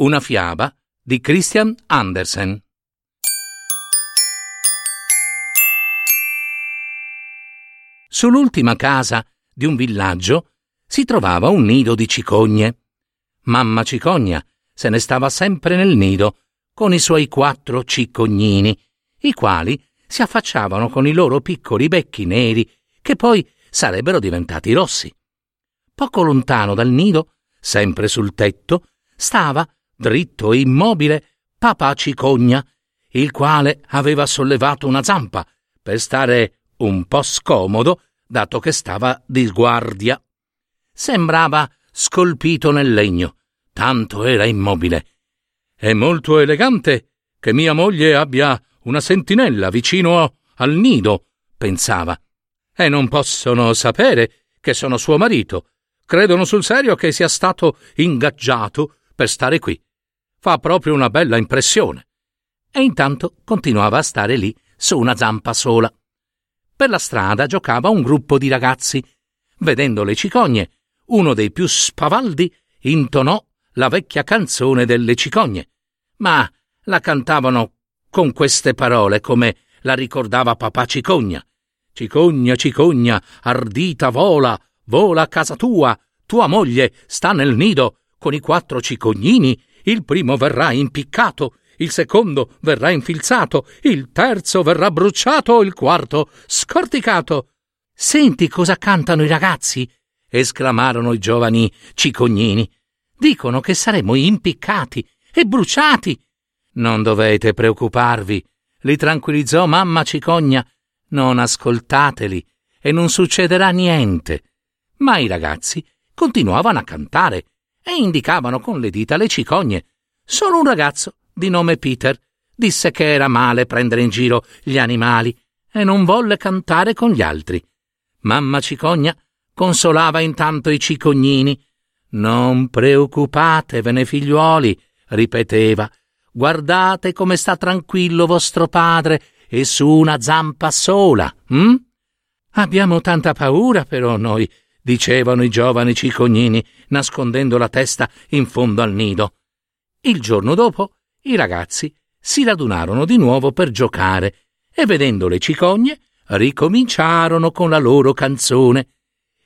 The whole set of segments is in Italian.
Una fiaba di Christian Andersen. Sull'ultima casa di un villaggio si trovava un nido di cicogne. Mamma cicogna se ne stava sempre nel nido con i suoi quattro cicognini, i quali si affacciavano con i loro piccoli becchi neri che poi sarebbero diventati rossi. Poco lontano dal nido, sempre sul tetto, stava dritto e immobile, papà Cicogna, il quale aveva sollevato una zampa per stare un po' scomodo, dato che stava di guardia. Sembrava scolpito nel legno, tanto era immobile. È molto elegante che mia moglie abbia una sentinella vicino al nido, pensava. E non possono sapere che sono suo marito. Credono sul serio che sia stato ingaggiato per stare qui fa proprio una bella impressione. E intanto continuava a stare lì su una zampa sola. Per la strada giocava un gruppo di ragazzi. Vedendo le cicogne, uno dei più spavaldi intonò la vecchia canzone delle cicogne, ma la cantavano con queste parole come la ricordava papà Cicogna. Cicogna, cicogna, ardita vola, vola a casa tua, tua moglie sta nel nido con i quattro cicognini il primo verrà impiccato, il secondo verrà infilzato, il terzo verrà bruciato, il quarto scorticato. Senti cosa cantano i ragazzi? esclamarono i giovani cicognini. Dicono che saremo impiccati e bruciati. Non dovete preoccuparvi, li tranquillizzò mamma cicogna. Non ascoltateli e non succederà niente. Ma i ragazzi continuavano a cantare e indicavano con le dita le cicogne. Solo un ragazzo, di nome Peter, disse che era male prendere in giro gli animali e non volle cantare con gli altri. Mamma cicogna consolava intanto i cicognini. Non preoccupatevene, figliuoli, ripeteva. Guardate come sta tranquillo vostro padre e su una zampa sola. Hm? Abbiamo tanta paura però noi dicevano i giovani cicognini, nascondendo la testa in fondo al nido. Il giorno dopo i ragazzi si radunarono di nuovo per giocare e vedendo le cicogne ricominciarono con la loro canzone.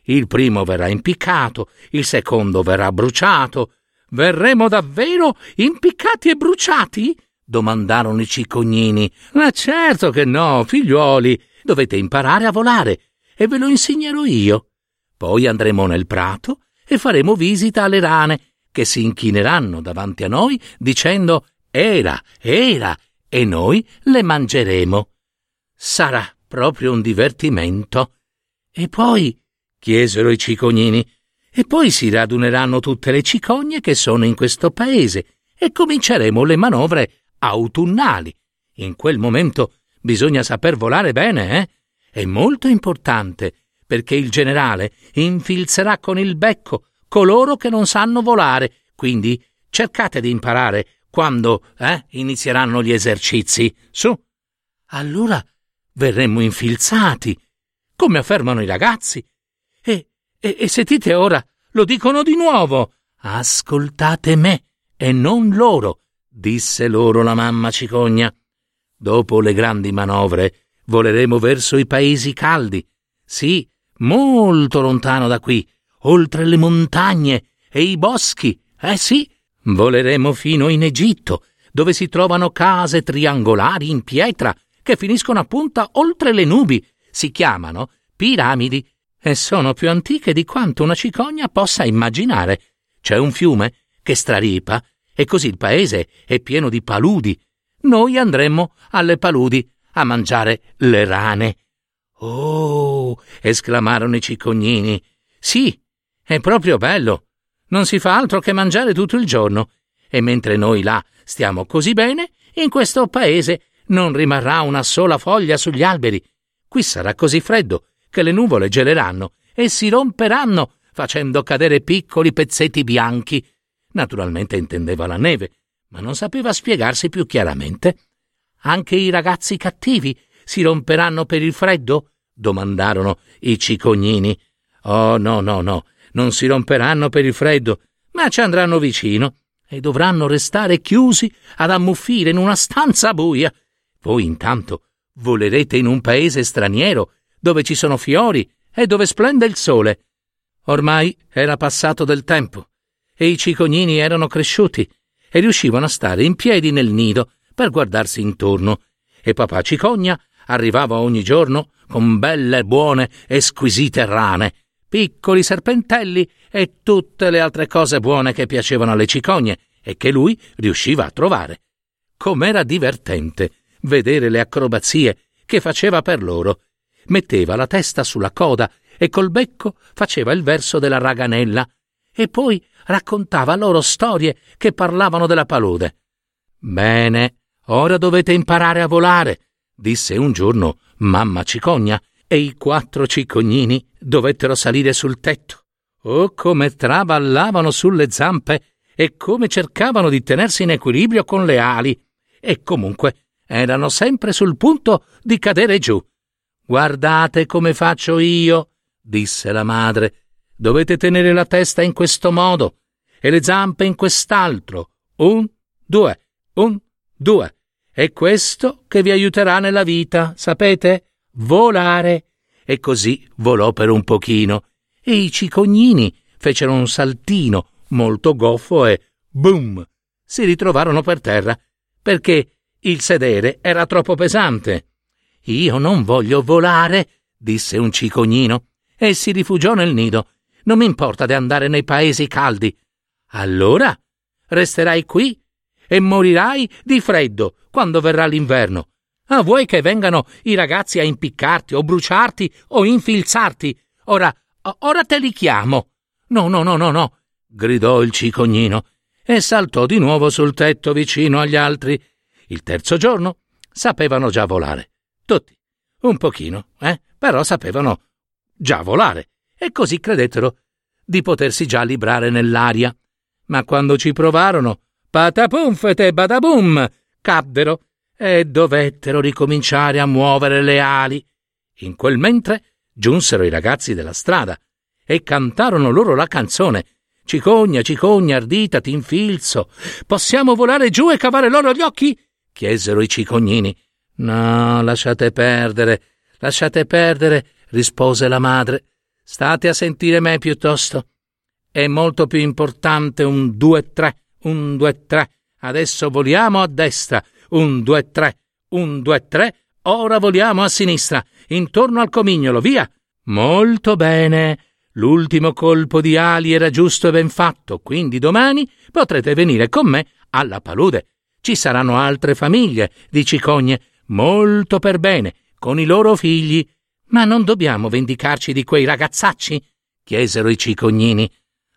Il primo verrà impiccato, il secondo verrà bruciato. Verremo davvero impiccati e bruciati? domandarono i cicognini. Ma certo che no, figliuoli, dovete imparare a volare e ve lo insegnerò io. Poi andremo nel prato e faremo visita alle rane, che si inchineranno davanti a noi dicendo Era, era, e noi le mangeremo. Sarà proprio un divertimento. E poi, chiesero i cicognini, e poi si raduneranno tutte le cicogne che sono in questo paese e cominceremo le manovre autunnali. In quel momento bisogna saper volare bene, eh? È molto importante perché il generale infilzerà con il becco coloro che non sanno volare, quindi cercate di imparare quando eh, inizieranno gli esercizi. Su. Allora verremmo infilzati, come affermano i ragazzi. E, e, e sentite ora, lo dicono di nuovo. Ascoltate me e non loro, disse loro la mamma cicogna. Dopo le grandi manovre voleremo verso i paesi caldi. Sì, molto lontano da qui, oltre le montagne e i boschi. Eh sì, voleremo fino in Egitto, dove si trovano case triangolari in pietra che finiscono a punta oltre le nubi. Si chiamano piramidi e sono più antiche di quanto una cicogna possa immaginare. C'è un fiume che straripa e così il paese è pieno di paludi. Noi andremmo alle paludi a mangiare le rane Oh! Esclamarono i cicognini. Sì, è proprio bello. Non si fa altro che mangiare tutto il giorno. E mentre noi là stiamo così bene, in questo paese non rimarrà una sola foglia sugli alberi. Qui sarà così freddo che le nuvole geleranno e si romperanno, facendo cadere piccoli pezzetti bianchi. Naturalmente intendeva la neve, ma non sapeva spiegarsi più chiaramente. Anche i ragazzi cattivi si romperanno per il freddo? Domandarono i cicognini. Oh no, no, no, non si romperanno per il freddo, ma ci andranno vicino e dovranno restare chiusi ad ammuffire in una stanza buia. Voi intanto volerete in un paese straniero dove ci sono fiori e dove splende il sole. Ormai era passato del tempo e i cicognini erano cresciuti e riuscivano a stare in piedi nel nido per guardarsi intorno e papà cicogna arrivava ogni giorno con belle, buone e squisite rane, piccoli serpentelli e tutte le altre cose buone che piacevano alle cicogne e che lui riusciva a trovare. Com'era divertente vedere le acrobazie che faceva per loro. Metteva la testa sulla coda e col becco faceva il verso della raganella e poi raccontava loro storie che parlavano della palude. Bene, ora dovete imparare a volare, disse un giorno mamma cicogna, e i quattro cicognini dovettero salire sul tetto. Oh, come traballavano sulle zampe e come cercavano di tenersi in equilibrio con le ali. E comunque erano sempre sul punto di cadere giù. Guardate come faccio io, disse la madre. Dovete tenere la testa in questo modo e le zampe in quest'altro. Un, due, un, due. È questo che vi aiuterà nella vita, sapete? Volare. E così volò per un pochino. E i cicognini fecero un saltino molto goffo e boom! si ritrovarono per terra, perché il sedere era troppo pesante. Io non voglio volare, disse un cicognino, e si rifugiò nel nido. Non mi importa di andare nei paesi caldi. Allora resterai qui e morirai di freddo quando verrà l'inverno. Ah, vuoi che vengano i ragazzi a impiccarti o bruciarti o infilzarti? Ora, ora te li chiamo. No, no, no, no, no, gridò il cicognino e saltò di nuovo sul tetto vicino agli altri il terzo giorno sapevano già volare. Tutti. Un pochino, eh? Però sapevano già volare. E così credettero di potersi già librare nell'aria. Ma quando ci provarono, patapumfete badabum, caddero e dovettero ricominciare a muovere le ali. In quel mentre giunsero i ragazzi della strada e cantarono loro la canzone. Cicogna, cicogna, ardita, t'infilzo. Possiamo volare giù e cavare loro gli occhi? chiesero i cicognini. No, lasciate perdere, lasciate perdere, rispose la madre. State a sentire me piuttosto. È molto più importante un due tre, un due tre. Adesso voliamo a destra, un due tre, un due tre. Ora voliamo a sinistra, intorno al comignolo, via. Molto bene. L'ultimo colpo di ali era giusto e ben fatto, quindi domani potrete venire con me alla palude. Ci saranno altre famiglie di cicogne, molto per bene, con i loro figli. Ma non dobbiamo vendicarci di quei ragazzacci? chiesero i cicognini.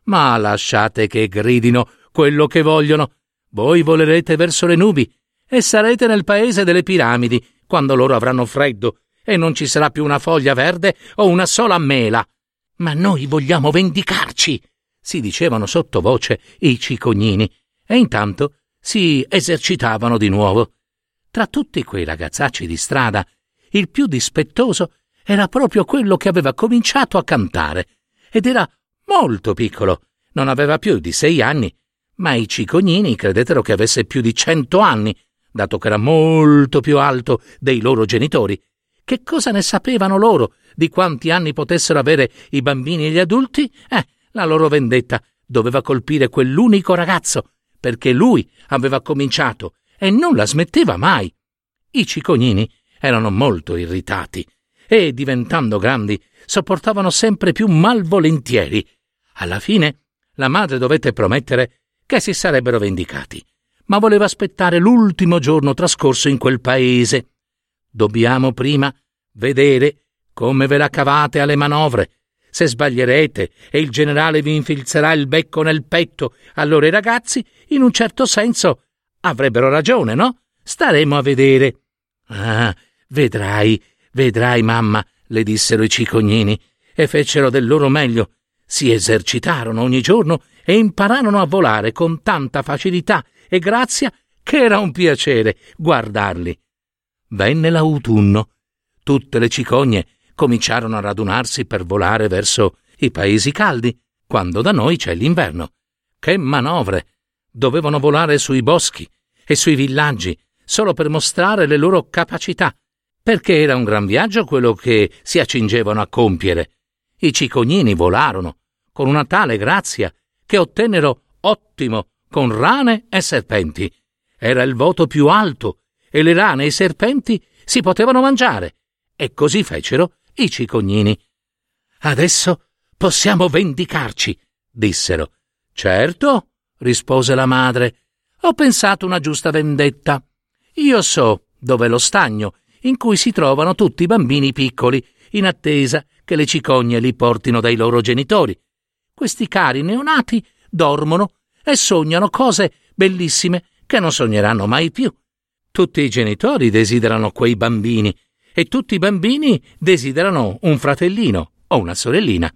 Ma lasciate che gridino quello che vogliono. Voi volerete verso le nubi e sarete nel paese delle piramidi quando loro avranno freddo e non ci sarà più una foglia verde o una sola mela. Ma noi vogliamo vendicarci, si dicevano sottovoce i cicognini, e intanto si esercitavano di nuovo. Tra tutti quei ragazzacci di strada, il più dispettoso era proprio quello che aveva cominciato a cantare, ed era molto piccolo, non aveva più di sei anni, ma i cicognini credettero che avesse più di cento anni, dato che era molto più alto dei loro genitori. Che cosa ne sapevano loro di quanti anni potessero avere i bambini e gli adulti? Eh, la loro vendetta doveva colpire quell'unico ragazzo perché lui aveva cominciato e non la smetteva mai. I cicognini erano molto irritati e, diventando grandi, sopportavano sempre più malvolentieri. Alla fine la madre dovette promettere che si sarebbero vendicati, ma voleva aspettare l'ultimo giorno trascorso in quel paese. Dobbiamo prima vedere come ve la cavate alle manovre se sbaglierete e il generale vi infilzerà il becco nel petto, allora i ragazzi in un certo senso avrebbero ragione, no? Staremo a vedere. Ah, vedrai, vedrai, mamma, le dissero i cicognini, e fecero del loro meglio. Si esercitarono ogni giorno e impararono a volare con tanta facilità e grazia che era un piacere guardarli. Venne l'autunno. Tutte le cicogne cominciarono a radunarsi per volare verso i paesi caldi, quando da noi c'è l'inverno. Che manovre! Dovevano volare sui boschi e sui villaggi solo per mostrare le loro capacità, perché era un gran viaggio quello che si accingevano a compiere. I cicognini volarono con una tale grazia che ottennero ottimo con rane e serpenti. Era il voto più alto e le rane e i serpenti si potevano mangiare. E così fecero i cicognini. Adesso possiamo vendicarci, dissero. Certo, rispose la madre. Ho pensato una giusta vendetta. Io so dove lo stagno in cui si trovano tutti i bambini piccoli, in attesa che le cicogne li portino dai loro genitori. Questi cari neonati dormono e sognano cose bellissime che non sogneranno mai più. Tutti i genitori desiderano quei bambini e tutti i bambini desiderano un fratellino o una sorellina.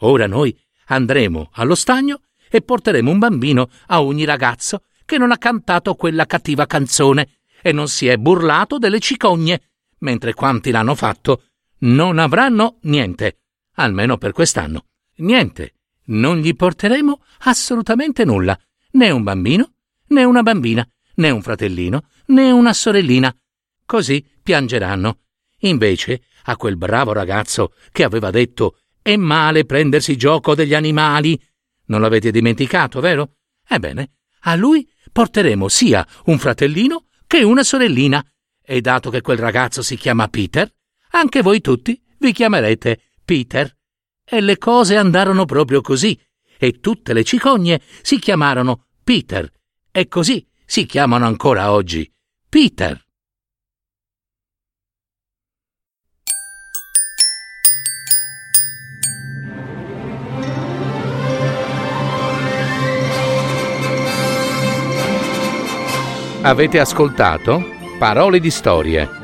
Ora noi andremo allo stagno e porteremo un bambino a ogni ragazzo che non ha cantato quella cattiva canzone e non si è burlato delle cicogne, mentre quanti l'hanno fatto non avranno niente, almeno per quest'anno. Niente. Non gli porteremo assolutamente nulla, né un bambino, né una bambina, né un fratellino, né una sorellina. Così piangeranno. Invece, a quel bravo ragazzo che aveva detto è male prendersi gioco degli animali. Non l'avete dimenticato, vero? Ebbene, a lui porteremo sia un fratellino che una sorellina. E dato che quel ragazzo si chiama Peter, anche voi tutti vi chiamerete Peter. E le cose andarono proprio così, e tutte le cicogne si chiamarono Peter, e così si chiamano ancora oggi Peter. Avete ascoltato Parole di storie,